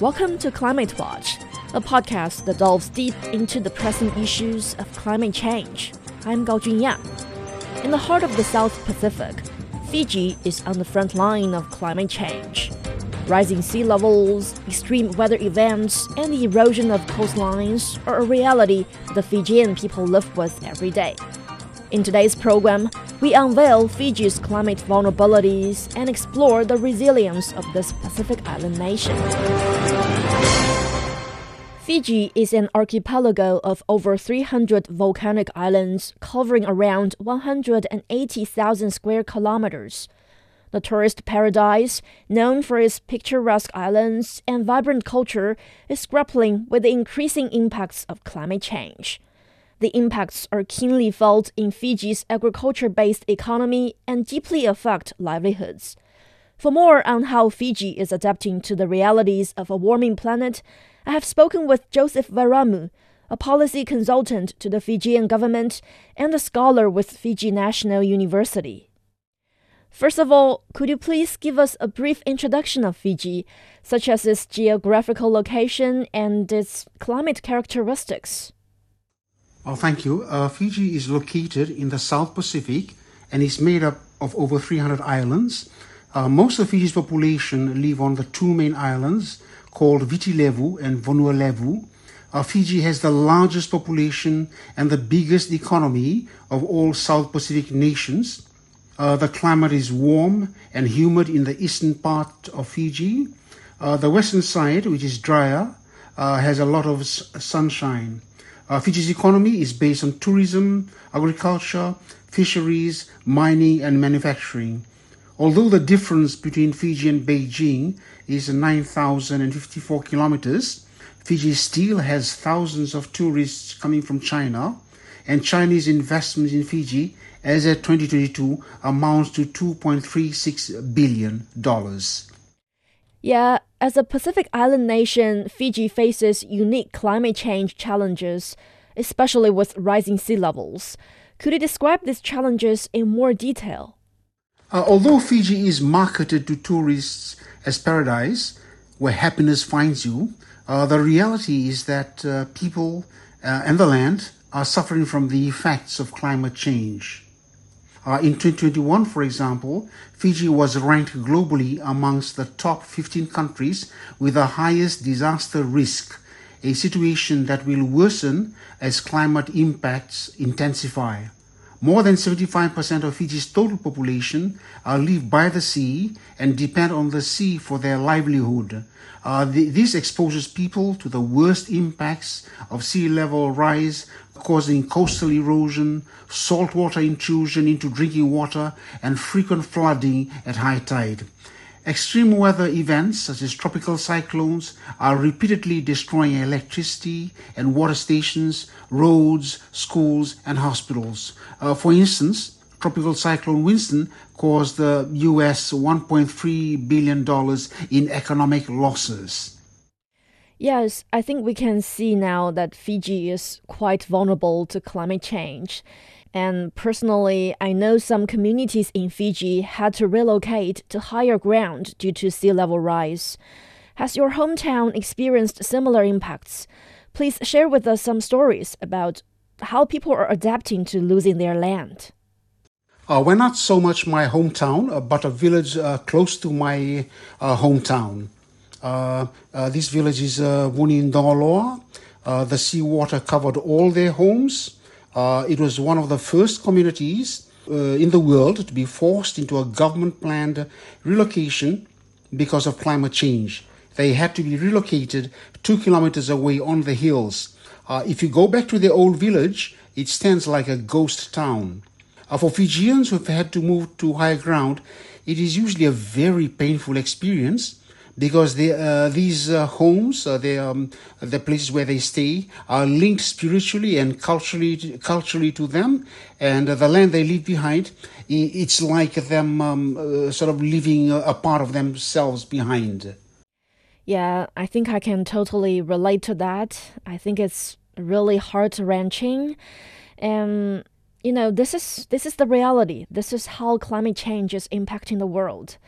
Welcome to Climate Watch, a podcast that delves deep into the pressing issues of climate change. I'm Gao Junyang. In the heart of the South Pacific, Fiji is on the front line of climate change. Rising sea levels, extreme weather events, and the erosion of coastlines are a reality the Fijian people live with every day. In today's program, we unveil Fiji's climate vulnerabilities and explore the resilience of this Pacific island nation. Fiji is an archipelago of over 300 volcanic islands covering around 180,000 square kilometers. The tourist paradise, known for its picturesque islands and vibrant culture, is grappling with the increasing impacts of climate change. The impacts are keenly felt in Fiji's agriculture based economy and deeply affect livelihoods. For more on how Fiji is adapting to the realities of a warming planet, I have spoken with Joseph Veramu, a policy consultant to the Fijian government and a scholar with Fiji National University. First of all, could you please give us a brief introduction of Fiji, such as its geographical location and its climate characteristics? Oh, thank you. Uh, Fiji is located in the South Pacific and is made up of over 300 islands. Uh, most of Fiji's population live on the two main islands called Viti Levu and Vanua Uh, Fiji has the largest population and the biggest economy of all South Pacific nations. Uh, the climate is warm and humid in the eastern part of Fiji. Uh, the western side, which is drier, uh, has a lot of s- sunshine. Uh, Fiji's economy is based on tourism, agriculture, fisheries, mining, and manufacturing. Although the difference between Fiji and Beijing is 9,054 kilometers, Fiji still has thousands of tourists coming from China, and Chinese investments in Fiji as at 2022 amounts to 2.36 billion dollars. Yeah, as a Pacific island nation, Fiji faces unique climate change challenges, especially with rising sea levels. Could you describe these challenges in more detail? Uh, although Fiji is marketed to tourists as paradise, where happiness finds you, uh, the reality is that uh, people uh, and the land are suffering from the effects of climate change. Uh, in 2021, for example, Fiji was ranked globally amongst the top 15 countries with the highest disaster risk, a situation that will worsen as climate impacts intensify. More than 75% of Fiji's total population uh, live by the sea and depend on the sea for their livelihood. Uh, the, this exposes people to the worst impacts of sea level rise, causing coastal erosion, saltwater intrusion into drinking water, and frequent flooding at high tide. Extreme weather events such as tropical cyclones are repeatedly destroying electricity and water stations, roads, schools, and hospitals. Uh, for instance, Tropical Cyclone Winston caused the US $1.3 billion in economic losses. Yes, I think we can see now that Fiji is quite vulnerable to climate change. And personally, I know some communities in Fiji had to relocate to higher ground due to sea level rise. Has your hometown experienced similar impacts? Please share with us some stories about how people are adapting to losing their land. Uh, we're not so much my hometown, uh, but a village uh, close to my uh, Uh, uh, this village is uh, Vunidogoloa. Uh, the seawater covered all their homes. it was one of the first communities in the world to be forced into a government planned relocation because of climate change. They had to be relocated two kilometers away on the hills. if you go back to the old village, it stands like a ghost town. Uh, for Fijians who have had to move to higher ground, it is usually a very painful experience because uh, these uh, homes, uh, they, um, the places where they stay, are linked spiritually and culturally, culturally to them, and the land they leave behind, it's like them um, uh, sort of leaving a part of themselves behind. Yeah, I think I can totally relate to that. I think it's really heart wrenching, and you know, this is this is the reality. This is how climate change is impacting the world.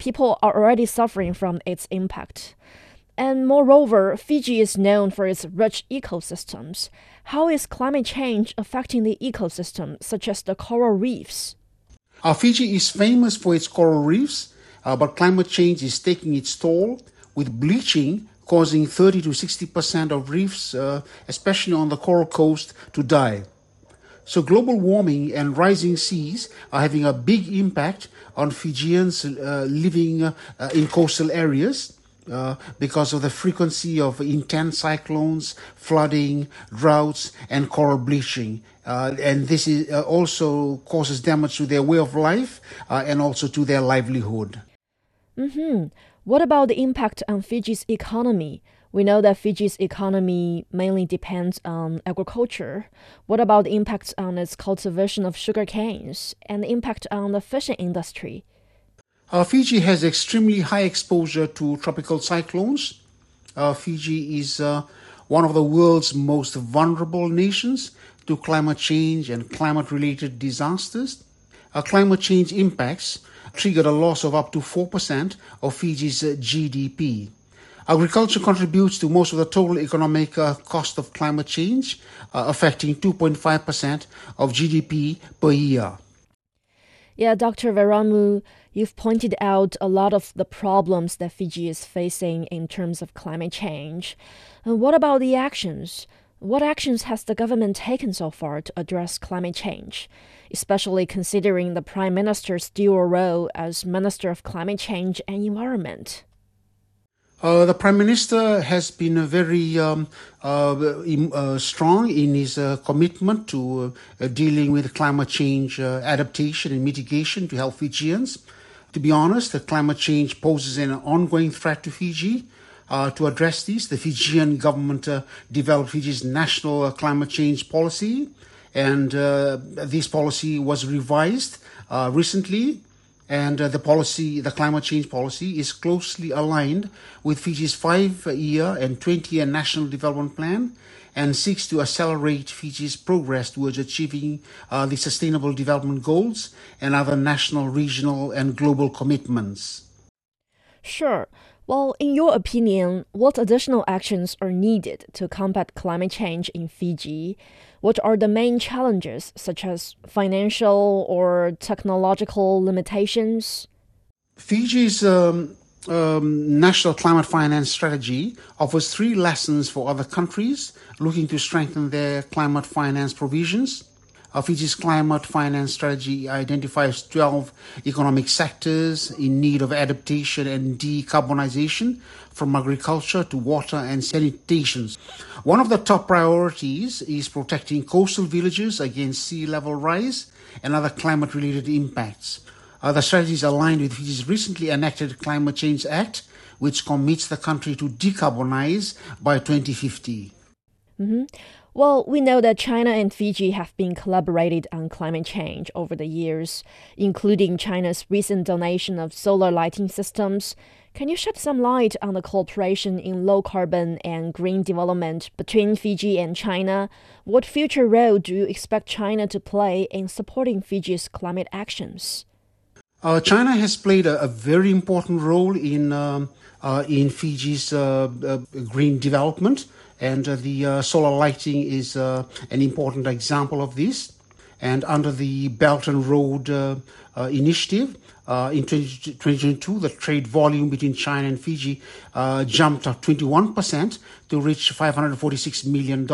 People are already suffering from its impact. And moreover, Fiji is known for its rich ecosystems. How is climate change affecting the ecosystem, such as the coral reefs? Uh, Fiji is famous for its coral reefs, uh, but climate change is taking its toll, with bleaching causing 30 to 60 percent of reefs, uh, especially on the coral coast, to die. So global warming and rising seas are having a big impact on Fijians uh, living uh, in coastal areas. Uh, because of the frequency of intense cyclones, flooding, droughts, and coral bleaching. Uh, and this is, uh, also causes damage to their way of life uh, and also to their livelihood. Mm-hmm. What about the impact on Fiji's economy? We know that Fiji's economy mainly depends on agriculture. What about the impact on its cultivation of sugar canes and the impact on the fishing industry? Uh, Fiji has extremely high exposure to tropical cyclones. Uh, Fiji is uh, one of the world's most vulnerable nations to climate change and climate related disasters. Uh, climate change impacts triggered a loss of up to 4% of Fiji's GDP. Agriculture contributes to most of the total economic uh, cost of climate change, uh, affecting 2.5% of GDP per year. Yeah, Dr. Veramu, you've pointed out a lot of the problems that Fiji is facing in terms of climate change. And what about the actions? What actions has the government taken so far to address climate change, especially considering the Prime Minister's dual role as Minister of Climate Change and Environment? Uh, the Prime Minister has been very um, uh, uh, strong in his uh, commitment to uh, dealing with climate change uh, adaptation and mitigation to help Fijians. To be honest, the climate change poses an ongoing threat to Fiji. to address this, the Fijian government developed Fiji's national climate change policy, and this policy was revised recently and uh, the policy, the climate change policy, is closely aligned with Fiji's five-year and 20-year national development plan and seeks to accelerate Fiji's progress towards achieving uh, the sustainable development goals and other national, regional, and global commitments. Sure. Well, in your opinion, what additional actions are needed to combat climate change in Fiji? What are the main challenges, such as financial or technological limitations? Fiji's um, um, national climate finance strategy offers three lessons for other countries looking to strengthen their climate finance provisions. Uh, Fiji's climate finance strategy identifies 12 economic sectors in need of adaptation and decarbonization, from agriculture to water and sanitation. One of the top priorities is protecting coastal villages against sea level rise and other climate related impacts. Other strategies aligned with Fiji's recently enacted Climate Change Act, which commits the country to decarbonize by 2050. Mm-hmm. Well, we know that China and Fiji have been collaborated on climate change over the years, including China's recent donation of solar lighting systems. Can you shed some light on the cooperation in low carbon and green development between Fiji and China? What future role do you expect China to play in supporting Fiji's climate actions? Uh, China has played a, a, very important role in um, uh, in Fiji's uh, uh green development and uh, the uh, solar lighting is uh, an important example of this. And under the Belt and Road initiative, uh, in 2022, the trade volume between China and Fiji uh, jumped up 21% to reach $546 million,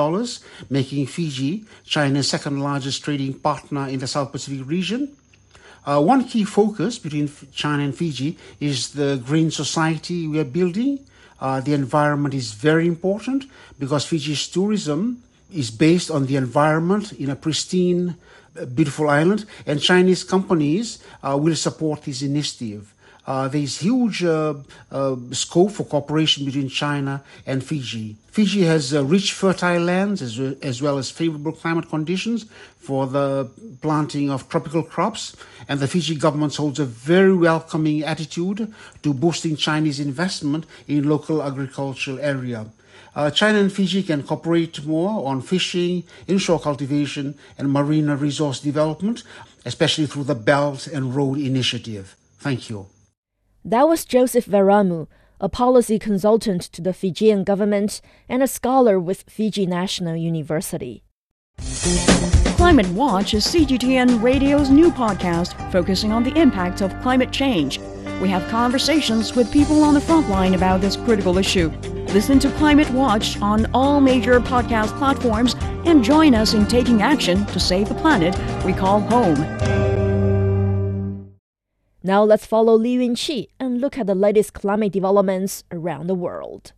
making Fiji China's second largest trading partner in the South Pacific region. Uh, one key focus between China and Fiji is the green society we are building. Uh, the environment is very important because Fiji's tourism is based on the environment in a pristine, uh, beautiful island, and Chinese companies uh, will support this initiative. Uh, there's huge uh, uh, scope for cooperation between China and Fiji. Fiji has uh, rich fertile lands as, as well as favorable climate conditions for the planting of tropical crops, and the Fiji government holds a very welcoming attitude to boosting Chinese investment in local agricultural area. Uh, China and Fiji can cooperate more on fishing, inshore cultivation, and marine resource development, especially through the Belt and Road Initiative. Thank you. That was Joseph Veramu, a policy consultant to the Fijian government and a scholar with Fiji National University. Climate Watch is CGTN Radio's new podcast focusing on the impact of climate change. We have conversations with people on the front line about this critical issue. Listen to Climate Watch on all major podcast platforms and join us in taking action to save the planet we call home. Now let's follow Li Yunqi and look at the latest climate developments around the world.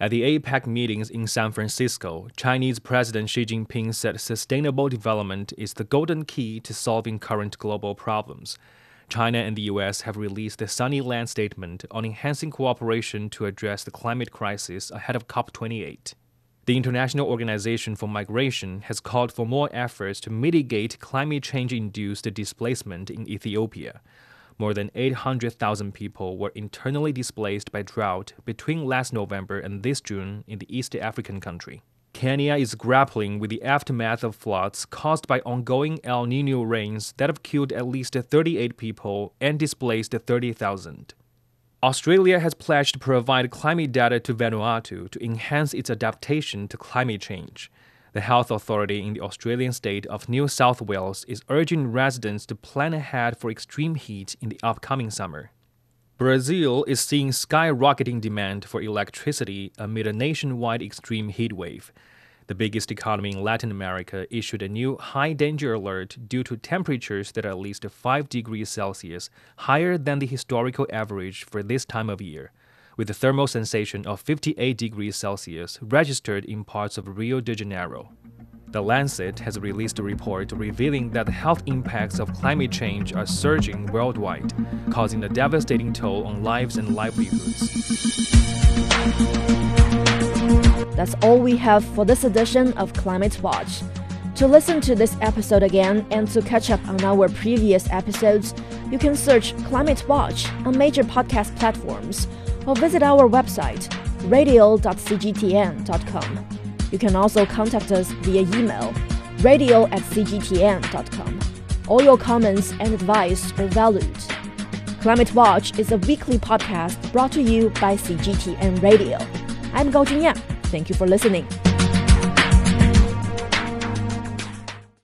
At the APEC meetings in San Francisco, Chinese President Xi Jinping said sustainable development is the golden key to solving current global problems. China and the US have released the Sunnylands Statement on enhancing cooperation to address the climate crisis ahead of COP28. The International Organization for Migration has called for more efforts to mitigate climate change induced displacement in Ethiopia. More than 800,000 people were internally displaced by drought between last November and this June in the East African country. Kenya is grappling with the aftermath of floods caused by ongoing El Nino rains that have killed at least 38 people and displaced 30,000. Australia has pledged to provide climate data to Vanuatu to enhance its adaptation to climate change. The health authority in the Australian state of New South Wales is urging residents to plan ahead for extreme heat in the upcoming summer. Brazil is seeing skyrocketing demand for electricity amid a nationwide extreme heat wave. The biggest economy in Latin America issued a new high danger alert due to temperatures that are at least 5 degrees Celsius higher than the historical average for this time of year with a thermal sensation of 58 degrees Celsius registered in parts of Rio de Janeiro. The Lancet has released a report revealing that the health impacts of climate change are surging worldwide, causing a devastating toll on lives and livelihoods. That's all we have for this edition of Climate Watch. To listen to this episode again and to catch up on our previous episodes, you can search Climate Watch on major podcast platforms or visit our website, radio.cgtn.com. You can also contact us via email, radio at cgtn.com. All your comments and advice are valued. Climate Watch is a weekly podcast brought to you by CGTN Radio. I'm Gao Jinyang. Thank you for listening.